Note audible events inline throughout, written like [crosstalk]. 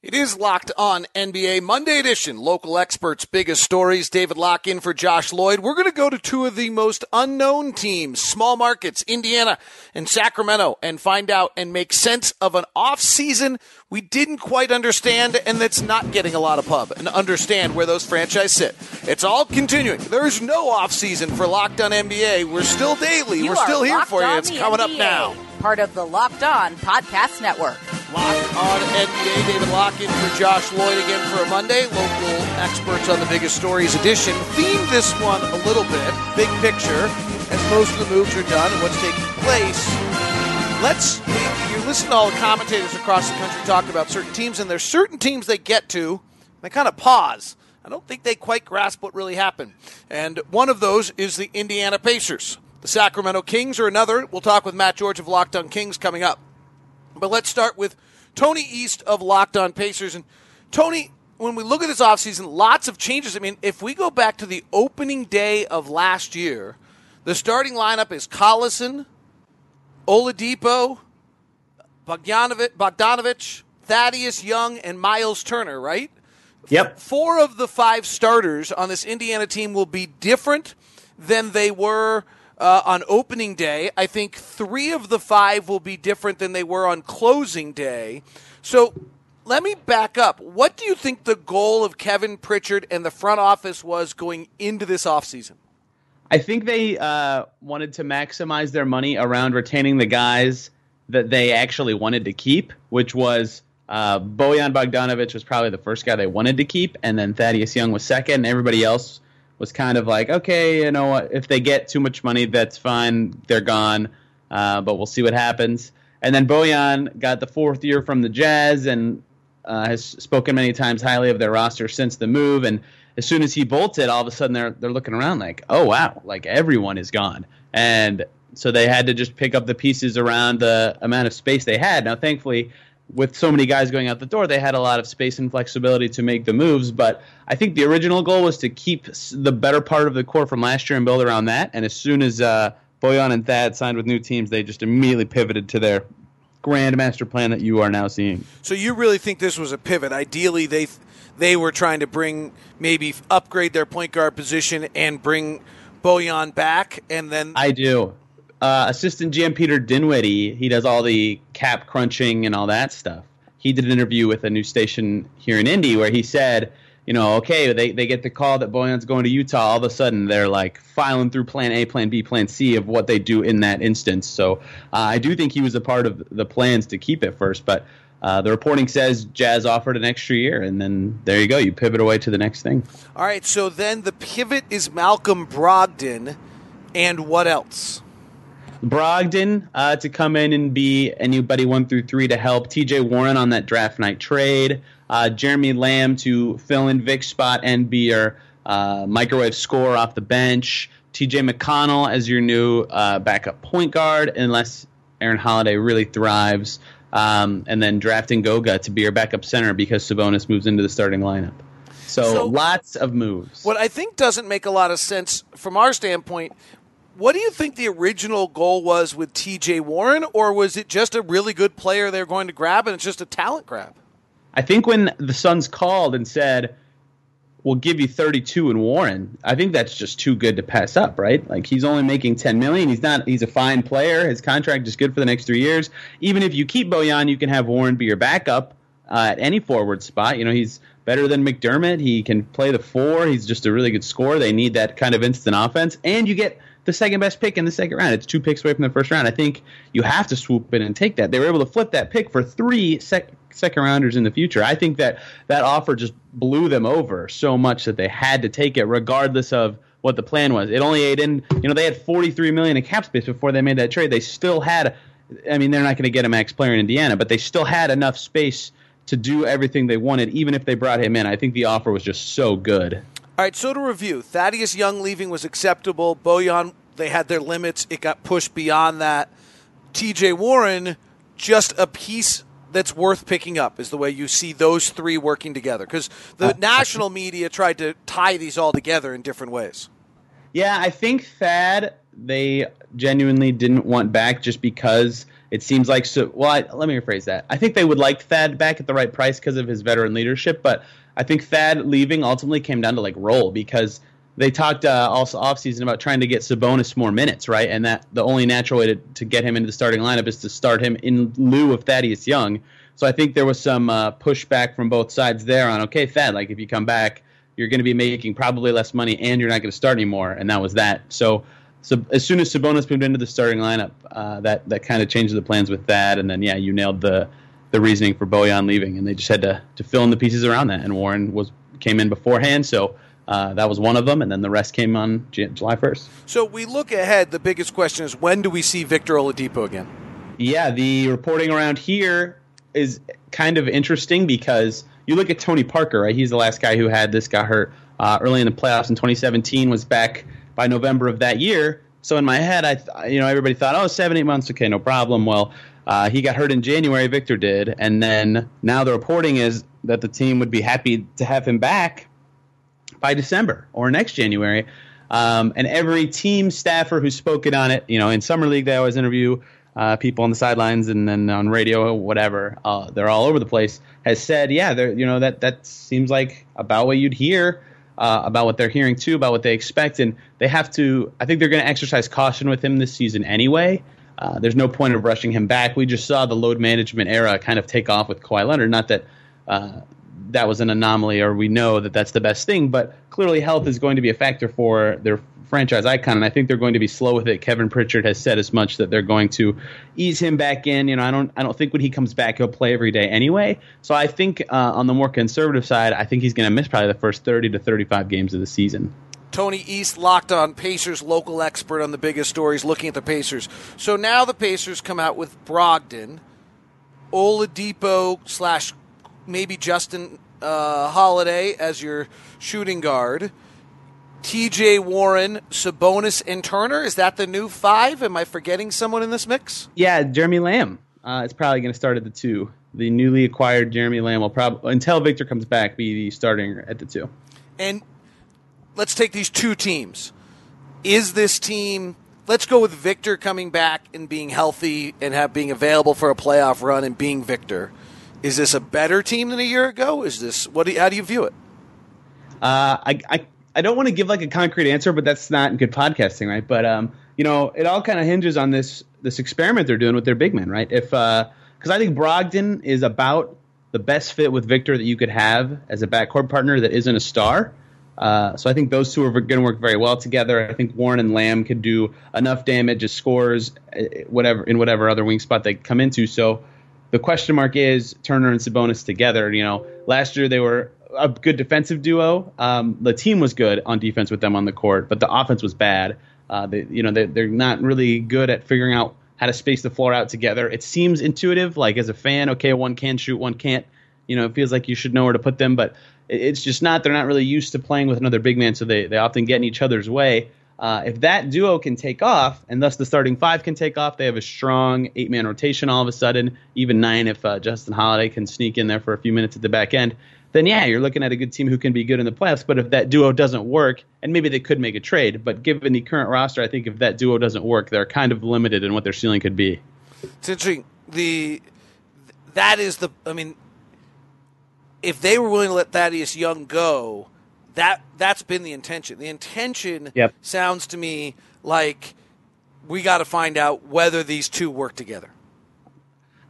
It is locked on NBA Monday edition. Local experts, biggest stories. David Locke in for Josh Lloyd. We're going to go to two of the most unknown teams, small markets, Indiana and Sacramento, and find out and make sense of an off season we didn't quite understand and that's not getting a lot of pub and understand where those franchises sit. It's all continuing. There's no off season for Locked On NBA. We're still daily. You We're still here for you. It's coming up now. Part of the Locked On Podcast Network. Locked on NBA. David Locke in for Josh Lloyd again for a Monday. Local experts on the biggest stories edition. Theme this one a little bit, big picture, as most of the moves are done and what's taking place. Let's you listen to all the commentators across the country talk about certain teams, and there's certain teams they get to, they kind of pause. I don't think they quite grasp what really happened. And one of those is the Indiana Pacers. The Sacramento Kings are another. We'll talk with Matt George of Locked On Kings coming up. But let's start with Tony East of Locked On Pacers. And Tony, when we look at this offseason, lots of changes. I mean, if we go back to the opening day of last year, the starting lineup is Collison, Oladipo, Bogdanovic, Bogdanovic, Thaddeus Young, and Miles Turner, right? Yep. Four of the five starters on this Indiana team will be different than they were uh, on opening day. I think three of the five will be different than they were on closing day. So let me back up. What do you think the goal of Kevin Pritchard and the front office was going into this offseason? I think they uh, wanted to maximize their money around retaining the guys that they actually wanted to keep, which was uh, Bojan Bogdanovic was probably the first guy they wanted to keep, and then Thaddeus Young was second, and everybody else was kind of like, okay, you know? If they get too much money, that's fine. They're gone, uh, but we'll see what happens. And then Bojan got the fourth year from the Jazz and uh, has spoken many times highly of their roster since the move. And as soon as he bolted, all of a sudden they're they're looking around like, oh wow, like everyone is gone. And so they had to just pick up the pieces around the amount of space they had. Now, thankfully, with so many guys going out the door, they had a lot of space and flexibility to make the moves. But I think the original goal was to keep the better part of the core from last year and build around that. And as soon as uh, Bojan and Thad signed with new teams, they just immediately pivoted to their grand master plan that you are now seeing. So you really think this was a pivot? Ideally, they they were trying to bring maybe upgrade their point guard position and bring Bojan back, and then I do. Uh, assistant GM Peter Dinwiddie, he does all the cap crunching and all that stuff. He did an interview with a new station here in Indy where he said, you know, okay, they, they get the call that Bojan's going to Utah. All of a sudden, they're like filing through plan A, plan B, plan C of what they do in that instance. So uh, I do think he was a part of the plans to keep it first. But uh, the reporting says Jazz offered an extra year, and then there you go. You pivot away to the next thing. All right, so then the pivot is Malcolm Brogdon, and what else? Brogdon uh, to come in and be anybody one through three to help. T.J. Warren on that draft night trade. Uh, Jeremy Lamb to fill in Vic's spot and be your uh, microwave scorer off the bench. T.J. McConnell as your new uh, backup point guard, unless Aaron Holiday really thrives. Um, and then drafting Goga to be your backup center because Sabonis moves into the starting lineup. So, So- lots of moves. What I think doesn't make a lot of sense from our standpoint. What do you think the original goal was with T.J. Warren, or was it just a really good player they're going to grab, and it's just a talent grab? I think when the Suns called and said, "We'll give you 32 in Warren," I think that's just too good to pass up, right? Like he's only making 10 million. He's not. He's a fine player. His contract is good for the next three years. Even if you keep Bojan, you can have Warren be your backup uh, at any forward spot. You know, he's better than McDermott. He can play the four. He's just a really good scorer. They need that kind of instant offense, and you get the second best pick in the second round. It's two picks away from the first round. I think you have to swoop in and take that. They were able to flip that pick for three sec- second rounders in the future. I think that that offer just blew them over so much that they had to take it, regardless of what the plan was. It only ate in. You know, they had 43 million in cap space before they made that trade. They still had. I mean, they're not going to get a max player in Indiana, but they still had enough space to do everything they wanted, even if they brought him in. I think the offer was just so good. All right, so to review, Thaddeus Young leaving was acceptable. Bojan, they had their limits. It got pushed beyond that. TJ Warren, just a piece that's worth picking up, is the way you see those three working together. Because the uh, national media tried to tie these all together in different ways. Yeah, I think Thad they genuinely didn't want back just because it seems like so. Well, I, let me rephrase that. I think they would like Thad back at the right price because of his veteran leadership, but I think Thad leaving ultimately came down to like role because they talked uh, also offseason about trying to get Sabonis more minutes, right? And that the only natural way to, to get him into the starting lineup is to start him in lieu of Thaddeus Young. So I think there was some uh, pushback from both sides there on okay, Thad, like if you come back, you're going to be making probably less money and you're not going to start anymore, and that was that. So. So as soon as Sabonis moved into the starting lineup, uh, that that kind of changed the plans with that, and then yeah, you nailed the the reasoning for Bojan leaving, and they just had to to fill in the pieces around that. And Warren was came in beforehand, so uh, that was one of them, and then the rest came on J- July 1st. So we look ahead. The biggest question is when do we see Victor Oladipo again? Yeah, the reporting around here is kind of interesting because you look at Tony Parker, right? He's the last guy who had this got hurt uh, early in the playoffs in 2017, was back by November of that year. So in my head, I th- you know everybody thought, oh, seven eight months, okay, no problem. Well, uh, he got hurt in January. Victor did, and then now the reporting is that the team would be happy to have him back by December or next January. Um, and every team staffer who's spoken on it, you know, in summer league they always interview uh, people on the sidelines and then on radio, whatever. Uh, they're all over the place. Has said, yeah, they're you know that that seems like about what you'd hear. Uh, about what they're hearing too, about what they expect, and they have to. I think they're going to exercise caution with him this season anyway. Uh, there's no point of rushing him back. We just saw the load management era kind of take off with Kawhi Leonard. Not that uh, that was an anomaly or we know that that's the best thing, but clearly health is going to be a factor for their franchise icon, and I think they're going to be slow with it. Kevin Pritchard has said as much that they're going to ease him back in. You know, I don't, I don't think when he comes back he'll play every day anyway. So I think uh, on the more conservative side, I think he's going to miss probably the first thirty to thirty-five games of the season. Tony East, locked on Pacers, local expert on the biggest stories, looking at the Pacers. So now the Pacers come out with Brogdon, Oladipo slash maybe Justin uh, Holiday as your shooting guard. TJ Warren, Sabonis, and Turner. Is that the new five? Am I forgetting someone in this mix? Yeah, Jeremy Lamb uh, is probably going to start at the two. The newly acquired Jeremy Lamb will probably, until Victor comes back, be the starting at the two. And let's take these two teams. Is this team? Let's go with Victor coming back and being healthy and have being available for a playoff run and being Victor. Is this a better team than a year ago? Is this what? Do you, how do you view it? Uh, I, I I don't want to give like a concrete answer, but that's not good podcasting, right? But um, you know, it all kind of hinges on this this experiment they're doing with their big men, right? If because uh, I think Brogdon is about the best fit with Victor that you could have as a backcourt partner that isn't a star. Uh, so I think those two are going to work very well together. I think Warren and Lamb could do enough damage as scores, uh, whatever in whatever other wing spot they come into. So the question mark is Turner and Sabonis together. You know, last year they were a good defensive duo. Um, the team was good on defense with them on the court, but the offense was bad. Uh, they, you know, they, they're not really good at figuring out how to space the floor out together. It seems intuitive, like as a fan, okay, one can shoot, one can't. You know, it feels like you should know where to put them, but it's just not. They're not really used to playing with another big man, so they, they often get in each other's way. Uh, if that duo can take off, and thus the starting five can take off, they have a strong eight man rotation all of a sudden, even nine if uh, Justin Holiday can sneak in there for a few minutes at the back end. Then, yeah, you're looking at a good team who can be good in the playoffs. But if that duo doesn't work, and maybe they could make a trade, but given the current roster, I think if that duo doesn't work, they're kind of limited in what their ceiling could be. It's interesting. The that is the. I mean, if they were willing to let Thaddeus Young go, that that's been the intention. The intention yep. sounds to me like we got to find out whether these two work together.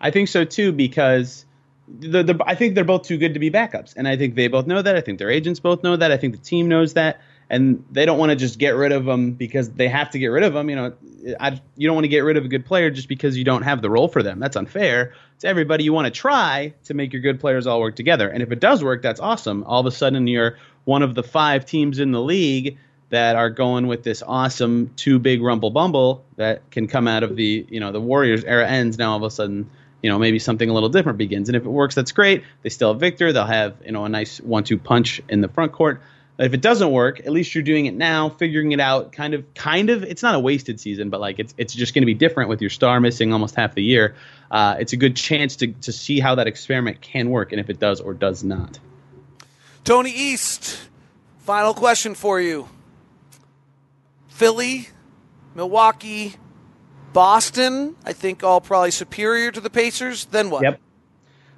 I think so too because the, the I think they're both too good to be backups, and I think they both know that. I think their agents both know that. I think the team knows that, and they don't want to just get rid of them because they have to get rid of them. You know, I, you don't want to get rid of a good player just because you don't have the role for them. That's unfair to everybody. You want to try to make your good players all work together, and if it does work, that's awesome. All of a sudden, you're one of the five teams in the league that are going with this awesome two big rumble bumble that can come out of the you know the Warriors era ends now all of a sudden you know maybe something a little different begins and if it works that's great they still have Victor they'll have you know a nice one two punch in the front court if it doesn't work at least you're doing it now figuring it out kind of kind of it's not a wasted season but like it's it's just going to be different with your star missing almost half the year uh, it's a good chance to to see how that experiment can work and if it does or does not Tony East, final question for you. Philly, Milwaukee, Boston, I think, all probably superior to the Pacers. Then what? Yep.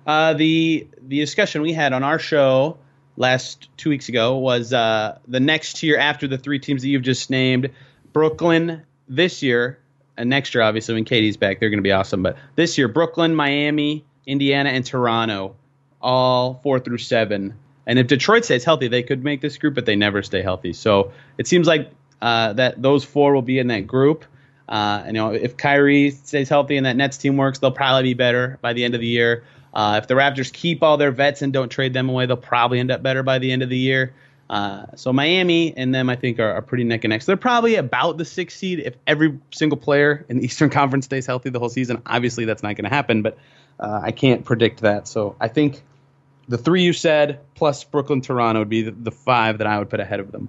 Uh, the the discussion we had on our show last two weeks ago was uh, the next tier after the three teams that you've just named. Brooklyn this year and next year, obviously when KD's back, they're going to be awesome. But this year, Brooklyn, Miami, Indiana, and Toronto, all four through seven. And if Detroit stays healthy, they could make this group, but they never stay healthy. So it seems like uh, that those four will be in that group. Uh, you know, if Kyrie stays healthy and that Nets team works, they'll probably be better by the end of the year. Uh, if the Raptors keep all their vets and don't trade them away, they'll probably end up better by the end of the year. Uh, so Miami and them, I think, are, are, pretty neck and neck. So they're probably about the sixth seed if every single player in the [laughs] Eastern Conference stays healthy the whole season. Obviously, that's not going to happen, but uh, I can't predict that. So I think the three you said plus Brooklyn, Toronto would be the, the five that I would put ahead of them.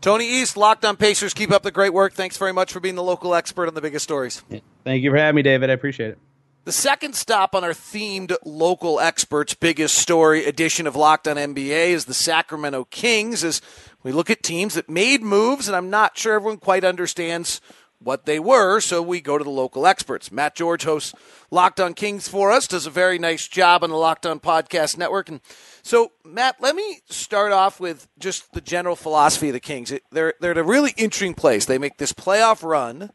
Tony East, Locked On Pacers, keep up the great work. Thanks very much for being the local expert on the biggest stories. Yeah. Thank you for having me, David. I appreciate it. The second stop on our themed local experts biggest story edition of Locked on NBA is the Sacramento Kings as we look at teams that made moves and I'm not sure everyone quite understands what they were, so we go to the local experts. Matt George hosts Locked on Kings for us, does a very nice job on the Locked on Podcast Network. And so, Matt, let me start off with just the general philosophy of the Kings. They're, they're at a really interesting place. They make this playoff run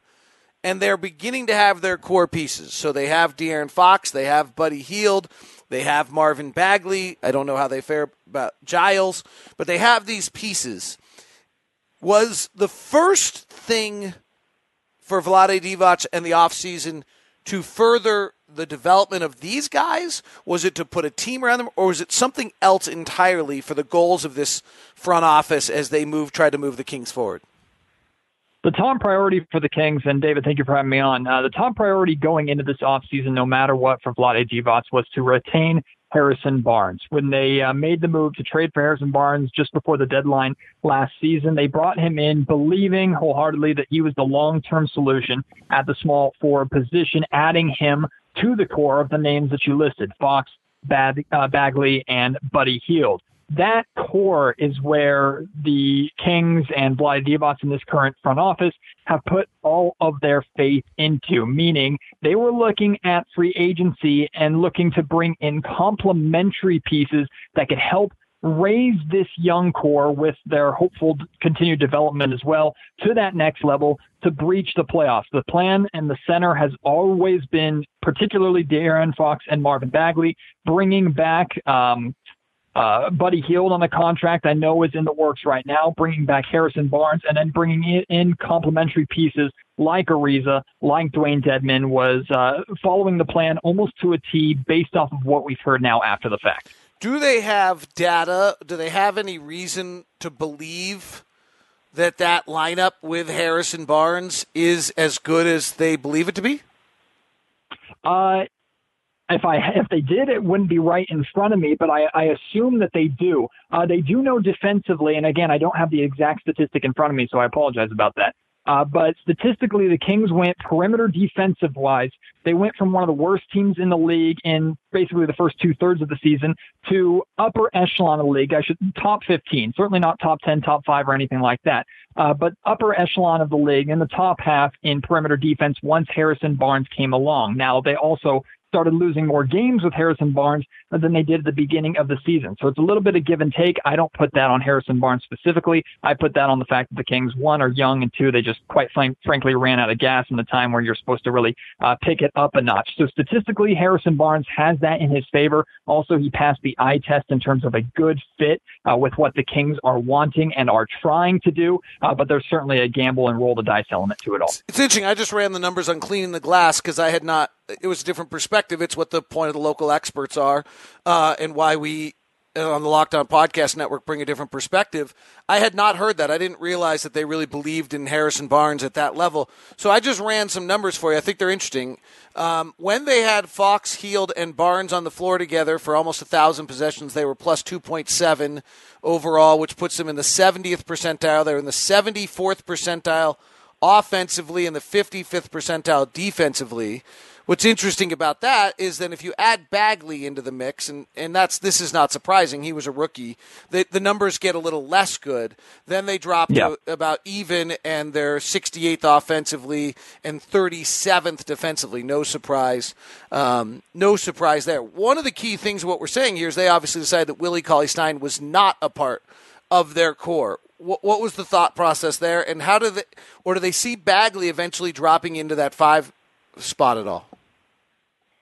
and they're beginning to have their core pieces. So they have De'Aaron Fox, they have Buddy Hield, they have Marvin Bagley. I don't know how they fare about Giles, but they have these pieces. Was the first thing for Vlade Divac and the offseason to further the development of these guys? Was it to put a team around them, or was it something else entirely for the goals of this front office as they move, try to move the Kings forward? The top priority for the Kings, and David, thank you for having me on. Uh, the top priority going into this offseason, no matter what, for Vlade Divac was to retain Harrison Barnes. When they uh, made the move to trade for Harrison Barnes just before the deadline last season, they brought him in believing wholeheartedly that he was the long term solution at the small forward position, adding him to the core of the names that you listed Fox, Bad, uh, Bagley, and Buddy Hield that core is where the Kings and Vlade Divac in this current front office have put all of their faith into, meaning they were looking at free agency and looking to bring in complementary pieces that could help raise this young core with their hopeful continued development as well to that next level to breach the playoffs. The plan and the center has always been, particularly De'Aaron Fox and Marvin Bagley, bringing back um, uh, Buddy Hield on the contract, I know is in the works right now, bringing back Harrison Barnes and then bringing in complementary pieces like Ariza, like Dewayne Dedmon was uh, following the plan almost to a T based off of what we've heard now after the fact. Do they have data? Do they have any reason to believe that that lineup with Harrison Barnes is as good as they believe it to be? Uh, if I if they did, it wouldn't be right in front of me, but I, I assume that they do. Uh, they do know defensively, and again, I don't have the exact statistic in front of me, so I apologize about that. Uh, but statistically, the Kings went perimeter defensive wise. They went from one of the worst teams in the league in basically the first two thirds of the season to upper echelon of the league. I should top 15, certainly not top 10, top five, or anything like that. Uh, but upper echelon of the league in the top half in perimeter defense once Harrison Barnes came along. Now they also started losing more games with Harrison Barnes than they did at the beginning of the season. So it's a little bit of give and take. I don't put that on Harrison Barnes specifically. I put that on the fact that the Kings, one, are young, and two, they just quite frankly ran out of gas in the time where you're supposed to really uh, pick it up a notch. So statistically, Harrison Barnes has that in his favor. Also, he passed the eye test in terms of a good fit uh, with what the Kings are wanting and are trying to do. Uh, but there's certainly a gamble and roll the dice element to it all. It's interesting. I just ran the numbers on cleaning the glass because I had not it was a different perspective. It's what the point of the local experts are, uh, and why we uh, on the Locked On Podcast Network bring a different perspective. I had not heard that. I didn't realize that they really believed in Harrison Barnes at that level. So I just ran some numbers for you. I think they're interesting. Um, when they had Fox, Hield, and Barnes on the floor together for almost a thousand possessions, they were plus two point seven overall, which puts them in the 70th percentile. They're in the 74th percentile offensively and the 55th percentile defensively What's interesting about that is then if you add Bagley into the mix, and, and that's this is not surprising, he was a rookie, the, the numbers get a little less good. Then they drop Yeah. to about even, and they're 68th offensively and 37th defensively. No surprise. Um, no surprise there. One of the key things what we're saying here is they obviously decided that Willie Cauley Stein was not a part of their core. What, what was the thought process there, and how do they, or do they see Bagley eventually dropping into that five spot at all?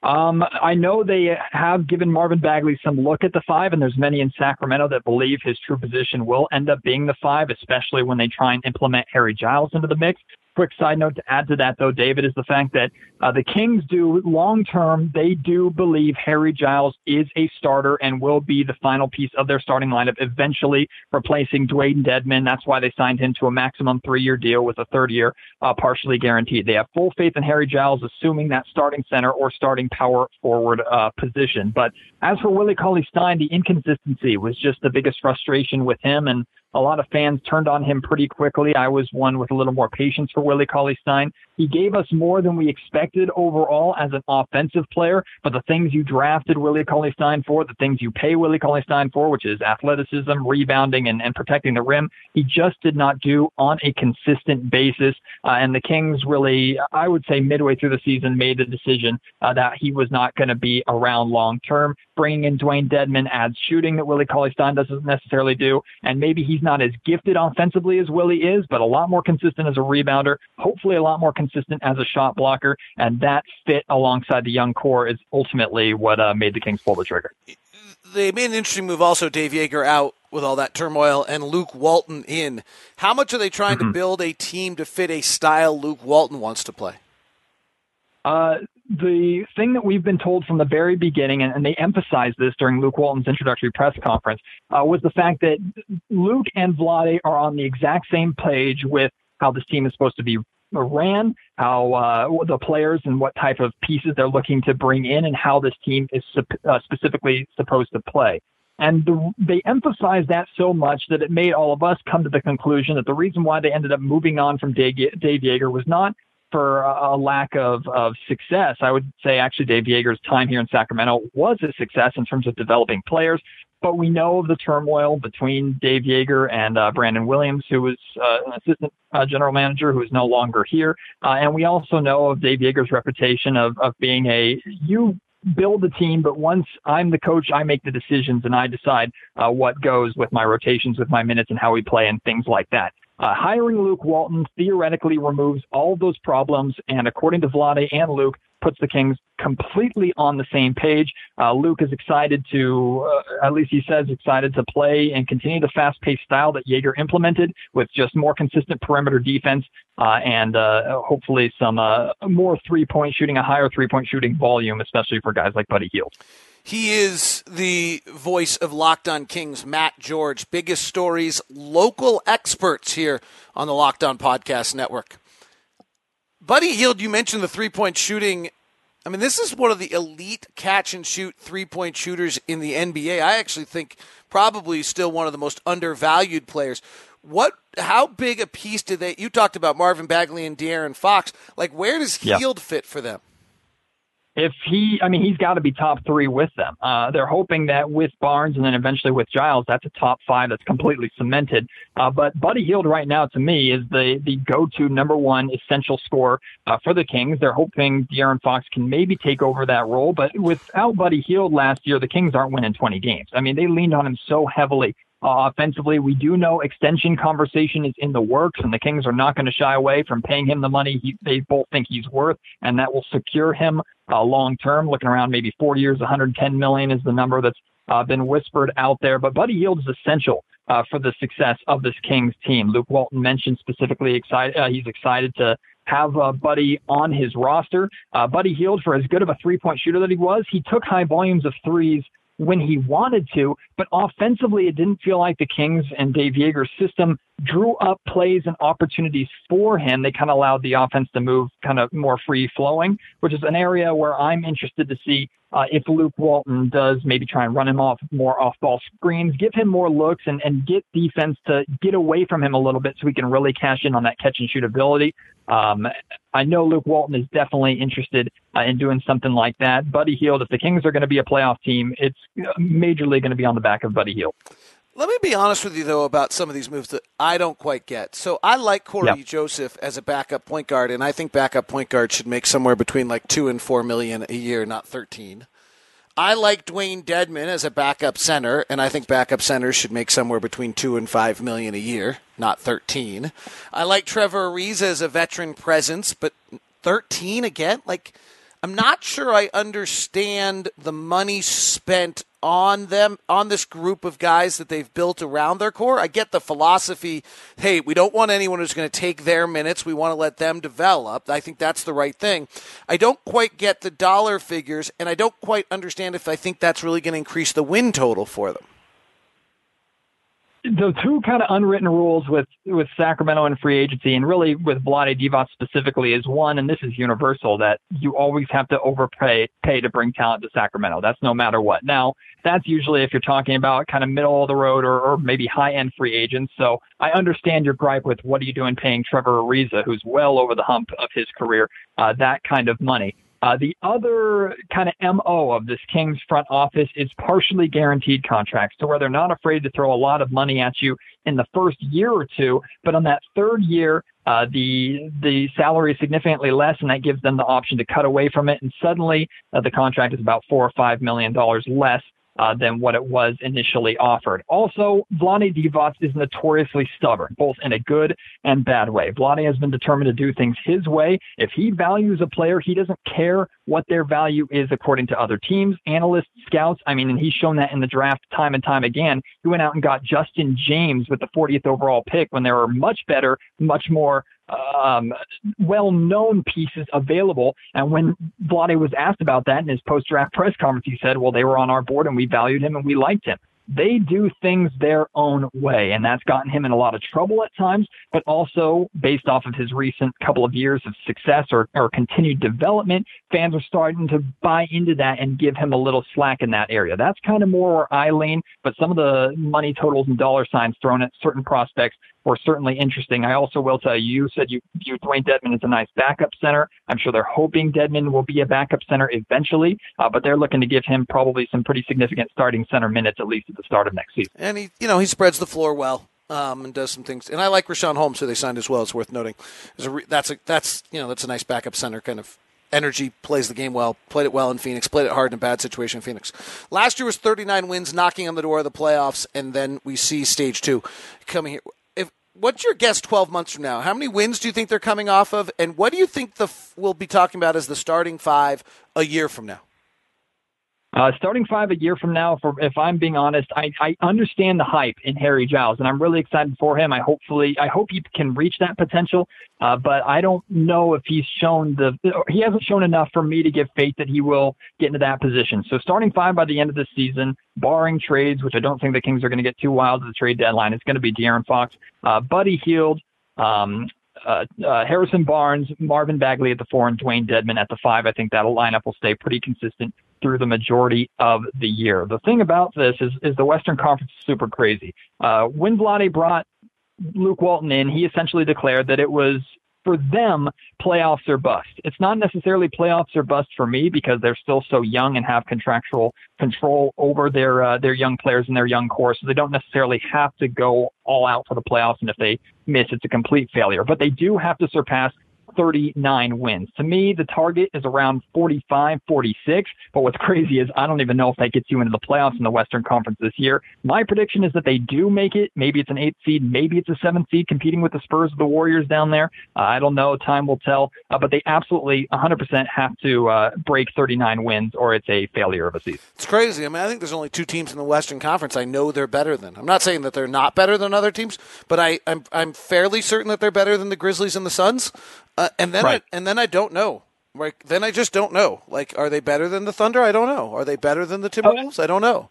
Um, I know they have given Marvin Bagley some look at the five, and there's many in Sacramento that believe his true position will end up being the five, especially when they try and implement Harry Giles into the mix. Quick side note to add to that, though, David, is the fact that uh, the Kings do long term, they do believe Harry Giles is a starter and will be the final piece of their starting lineup, eventually replacing Dewayne Dedmon. That's why they signed him to a maximum three year deal with a third year uh, partially guaranteed. They have full faith in Harry Giles, assuming that starting center or starting power forward uh, position. But as for Willie Cauley Stein, the inconsistency was just the biggest frustration with him. And a lot of fans turned on him pretty quickly. I was one with a little more patience for Willie Cauley Stein. He gave us more than we expected overall as an offensive player, but the things you drafted Willie Cauley Stein for, the things you pay Willie Cauley Stein for, which is athleticism, rebounding, and, and protecting the rim, he just did not do on a consistent basis. Uh, and the Kings really, I would say, midway through the season, made the decision uh, that he was not going to be around long term. Bringing in Dewayne Dedmon adds shooting that Willie Cauley Stein doesn't necessarily do, and maybe he's not as gifted offensively as Willie is, but a lot more consistent as a rebounder. Hopefully, a lot more consistent as a shot blocker, and that fit alongside the young core is ultimately what uh, made the Kings pull the trigger. They made an interesting move also, Dave Joerger out with all that turmoil and Luke Walton in. How much are they trying to build a team to fit a style Luke Walton wants to play? Uh, the thing that we've been told from the very beginning, and, and they emphasized this during Luke Walton's introductory press conference, uh, was the fact that Luke and Vlade are on the exact same page with how this team is supposed to be ran, how uh, the players and what type of pieces they're looking to bring in, and how this team is uh, specifically supposed to play. And the, they emphasized that so much that it made all of us come to the conclusion that the reason why they ended up moving on from Dave, Dave Joerger was not for a lack of, of success. I would say actually Dave Joerger's time here in Sacramento was a success in terms of developing players. But we know of the turmoil between Dave Joerger and uh, Brandon Williams, who was uh, an assistant uh, general manager who is no longer here. Uh, and we also know of Dave Joerger's reputation of, of being a you build the team, but once I'm the coach, I make the decisions and I decide uh, what goes with my rotations, with my minutes, and how we play, and things like that. Uh, hiring Luke Walton theoretically removes all those problems, and according to Vlade and Luke, puts the Kings completely on the same page. Uh, Luke is excited to, uh, at least he says, excited to play and continue the fast-paced style that Joerger implemented with just more consistent perimeter defense uh, and uh, hopefully some uh, more three-point shooting, a higher three-point shooting volume, especially for guys like Buddy Hield. He is the voice of Locked On Kings, Matt George. Biggest stories, local experts here on the Locked On Podcast Network. Buddy Hield, you mentioned the three point shooting. I mean, this is one of the elite catch and shoot three point shooters in the NBA. I actually think probably still one of the most undervalued players. What? How big a piece did they? You talked about Marvin Bagley and De'Aaron Fox. Like, where does Yeah. Fit for them? If he, I mean, he's got to be top three with them. Uh, they're hoping that with Barnes and then eventually with Giles, that's a top five that's completely cemented. Uh, but Buddy Hield right now, to me, is the the go-to number one essential scorer uh, for the Kings. They're hoping De'Aaron Fox can maybe take over that role, but without Buddy Hield last year, the Kings aren't winning 20 games. I mean, they leaned on him so heavily. Uh, offensively, we do know extension conversation is in the works, and the Kings are not going to shy away from paying him the money he, they both think he's worth, and that will secure him uh, long term. Looking around, maybe 40 years, 110 million is the number that's uh, been whispered out there. But Buddy Hield is essential uh, for the success of this Kings team. Luke Walton mentioned specifically excited. Uh, he's excited to have uh, Buddy on his roster. Uh, Buddy Hield, for as good of a three point shooter that he was, he took high volumes of threes when he wanted to, but offensively, it didn't feel like the Kings and Dave Joerger's system drew up plays and opportunities for him. They kind of allowed the offense to move kind of more free flowing, which is an area where I'm interested to see uh, if Luke Walton does maybe try and run him off more off ball screens, give him more looks and, and get defense to get away from him a little bit so we can really cash in on that catch and shoot ability. Um, I know Luke Walton is definitely interested uh, in doing something like that. Buddy Hield, if the Kings are going to be a playoff team, it's majorly going to be on the back of Buddy Hield. Let me be honest with you, though, about some of these moves that I don't quite get. So I like Cory yep. Joseph as a backup point guard, and I think backup point guard should make somewhere between like two and four million a year, not thirteen. I like Dewayne Dedmon as a backup center, and I think backup centers should make somewhere between two and five million a year, not thirteen. I like Trevor Ariza as a veteran presence, but thirteen again, like I'm not sure I understand the money spent on them, on this group of guys that they've built around their core. I get the philosophy hey, we don't want anyone who's going to take their minutes. We want to let them develop. I think that's the right thing. I don't quite get the dollar figures, and I don't quite understand if I think that's really going to increase the win total for them the two kind of unwritten rules with with Sacramento and free agency, and really with Vlade Divac specifically, is one, and this is universal, that you always have to overpay pay to bring talent to Sacramento. That's no matter what. Now, that's usually if you're talking about kind of middle of the road or, or maybe high end free agents. So I understand your gripe with what are you doing paying Trevor Ariza, who's well over the hump of his career, uh, that kind of money. Uh, the other kind of MO of this Kings front office is partially guaranteed contracts to where they're not afraid to throw a lot of money at you in the first year or two, but on that third year, uh, the the salary is significantly less, and that gives them the option to cut away from it. And suddenly, uh, the contract is about four or five million dollars less uh, than what it was initially offered. Also, Vlade Divac is notoriously stubborn, both in a good and bad way. Vlade has been determined to do things his way. If he values a player, he doesn't care what their value is according to other teams, analysts, scouts. I mean, and he's shown that in the draft time and time again. He went out and got Justin James with the 40th overall pick when there were much better, much more um, well-known pieces available. And when Vlade was asked about that in his post-draft press conference, he said, "Well, they were on our board and we valued him and we liked him." They do things their own way, and that's gotten him in a lot of trouble at times. But also, based off of his recent couple of years of success or, or continued development, fans are starting to buy into that and give him a little slack in that area. That's kind of more where I lean. But some of the money totals and dollar signs thrown at certain prospects were certainly interesting. I also will tell you, you said you view Dewayne Dedmon as a nice backup center. I'm sure they're hoping Dedmon will be a backup center eventually, uh, but they're looking to give him probably some pretty significant starting center minutes at least at the start of next season. And he, you know, he spreads the floor well. Um, and does some things, and I like Richaun Holmes, who they signed as well. It's worth noting. A re- that's a that's you know that's a nice backup center kind of energy, plays the game well, played it well in Phoenix, played it hard in a bad situation in Phoenix. Last year was 39 wins, knocking on the door of the playoffs, and then we see stage two coming here what's your guess 12 months from now? How many wins do you think they're coming off of? And what do you think the we'll be talking about as the starting five a year from now? Uh, starting five a year from now, for if I'm being honest, I, I understand the hype in Harry Giles, and I'm really excited for him. I hopefully, I hope he can reach that potential. Uh, but I don't know if he's shown the, he hasn't shown enough for me to give faith that he will get into that position. So starting five by the end of the season, barring trades, which I don't think the Kings are going to get too wild at the trade deadline, it's going to be De'Aaron Fox, uh, Buddy Hield, um, uh, uh, Harrison Barnes, Marvin Bagley at the four, and Dewayne Dedmon at the five. I think that lineup will stay pretty consistent through the majority of the year. The thing about this is, is the Western Conference is super crazy. Uh, when Vlade brought Luke Walton in, he essentially declared that it was for them, playoffs or bust. It's not necessarily playoffs or bust for me because they're still so young and have contractual control over their uh, their young players and their young core, so they don't necessarily have to go all out for the playoffs. And if they miss, it's a complete failure. But they do have to surpass 39 wins. To me, the target is around 45, 46. But what's [laughs] crazy is I don't even know if that gets you into the playoffs in the Western Conference this year. My prediction is that they do make it. Maybe it's an eighth seed, maybe it's a seventh seed competing with the Spurs or the Warriors down there. Uh, I don't know. Time will tell. Uh, but they absolutely 100% have to uh, break 39 wins or it's a failure of a season. It's crazy. I mean, I think there's only two teams in the Western Conference I know they're better than. I'm not saying that they're not better than other teams, but I, I'm, I'm fairly certain that they're better than the Grizzlies and the Suns. Uh, and then right. I, and then I don't know. Like then I just don't know. Like, are they better than the Thunder? I don't know. Are they better than the Timberwolves? I don't know.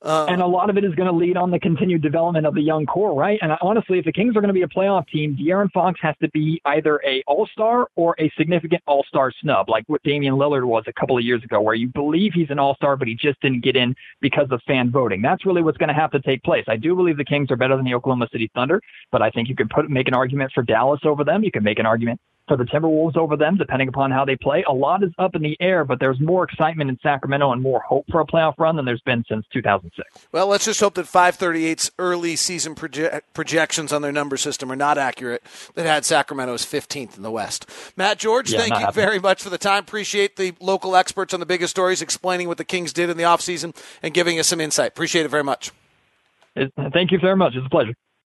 Uh, and a lot of it is going to lead on the continued development of the young core, right? And honestly, if the Kings are going to be a playoff team, De'Aaron Fox has to be either a All Star or a significant All Star snub, like what Damian Lillard was a couple of years ago, where you believe he's an All Star, but he just didn't get in because of fan voting. That's really what's going to have to take place. I do believe the Kings are better than the Oklahoma City Thunder, but I think you could put make an argument for Dallas over them. You can make an argument for the Timberwolves over them, depending upon how they play. A lot is up in the air, but there's more excitement in Sacramento and more hope for a playoff run than there's been since 2006. Well, let's just hope that 538's early season proje- projections on their number system are not accurate. That had Sacramento as 15th in the West. Matt George, Yeah, thank you happening. very much for the time. Appreciate the local experts on the biggest stories explaining what the Kings did in the offseason and giving us some insight. Appreciate it very much. Thank you very much. It's a pleasure.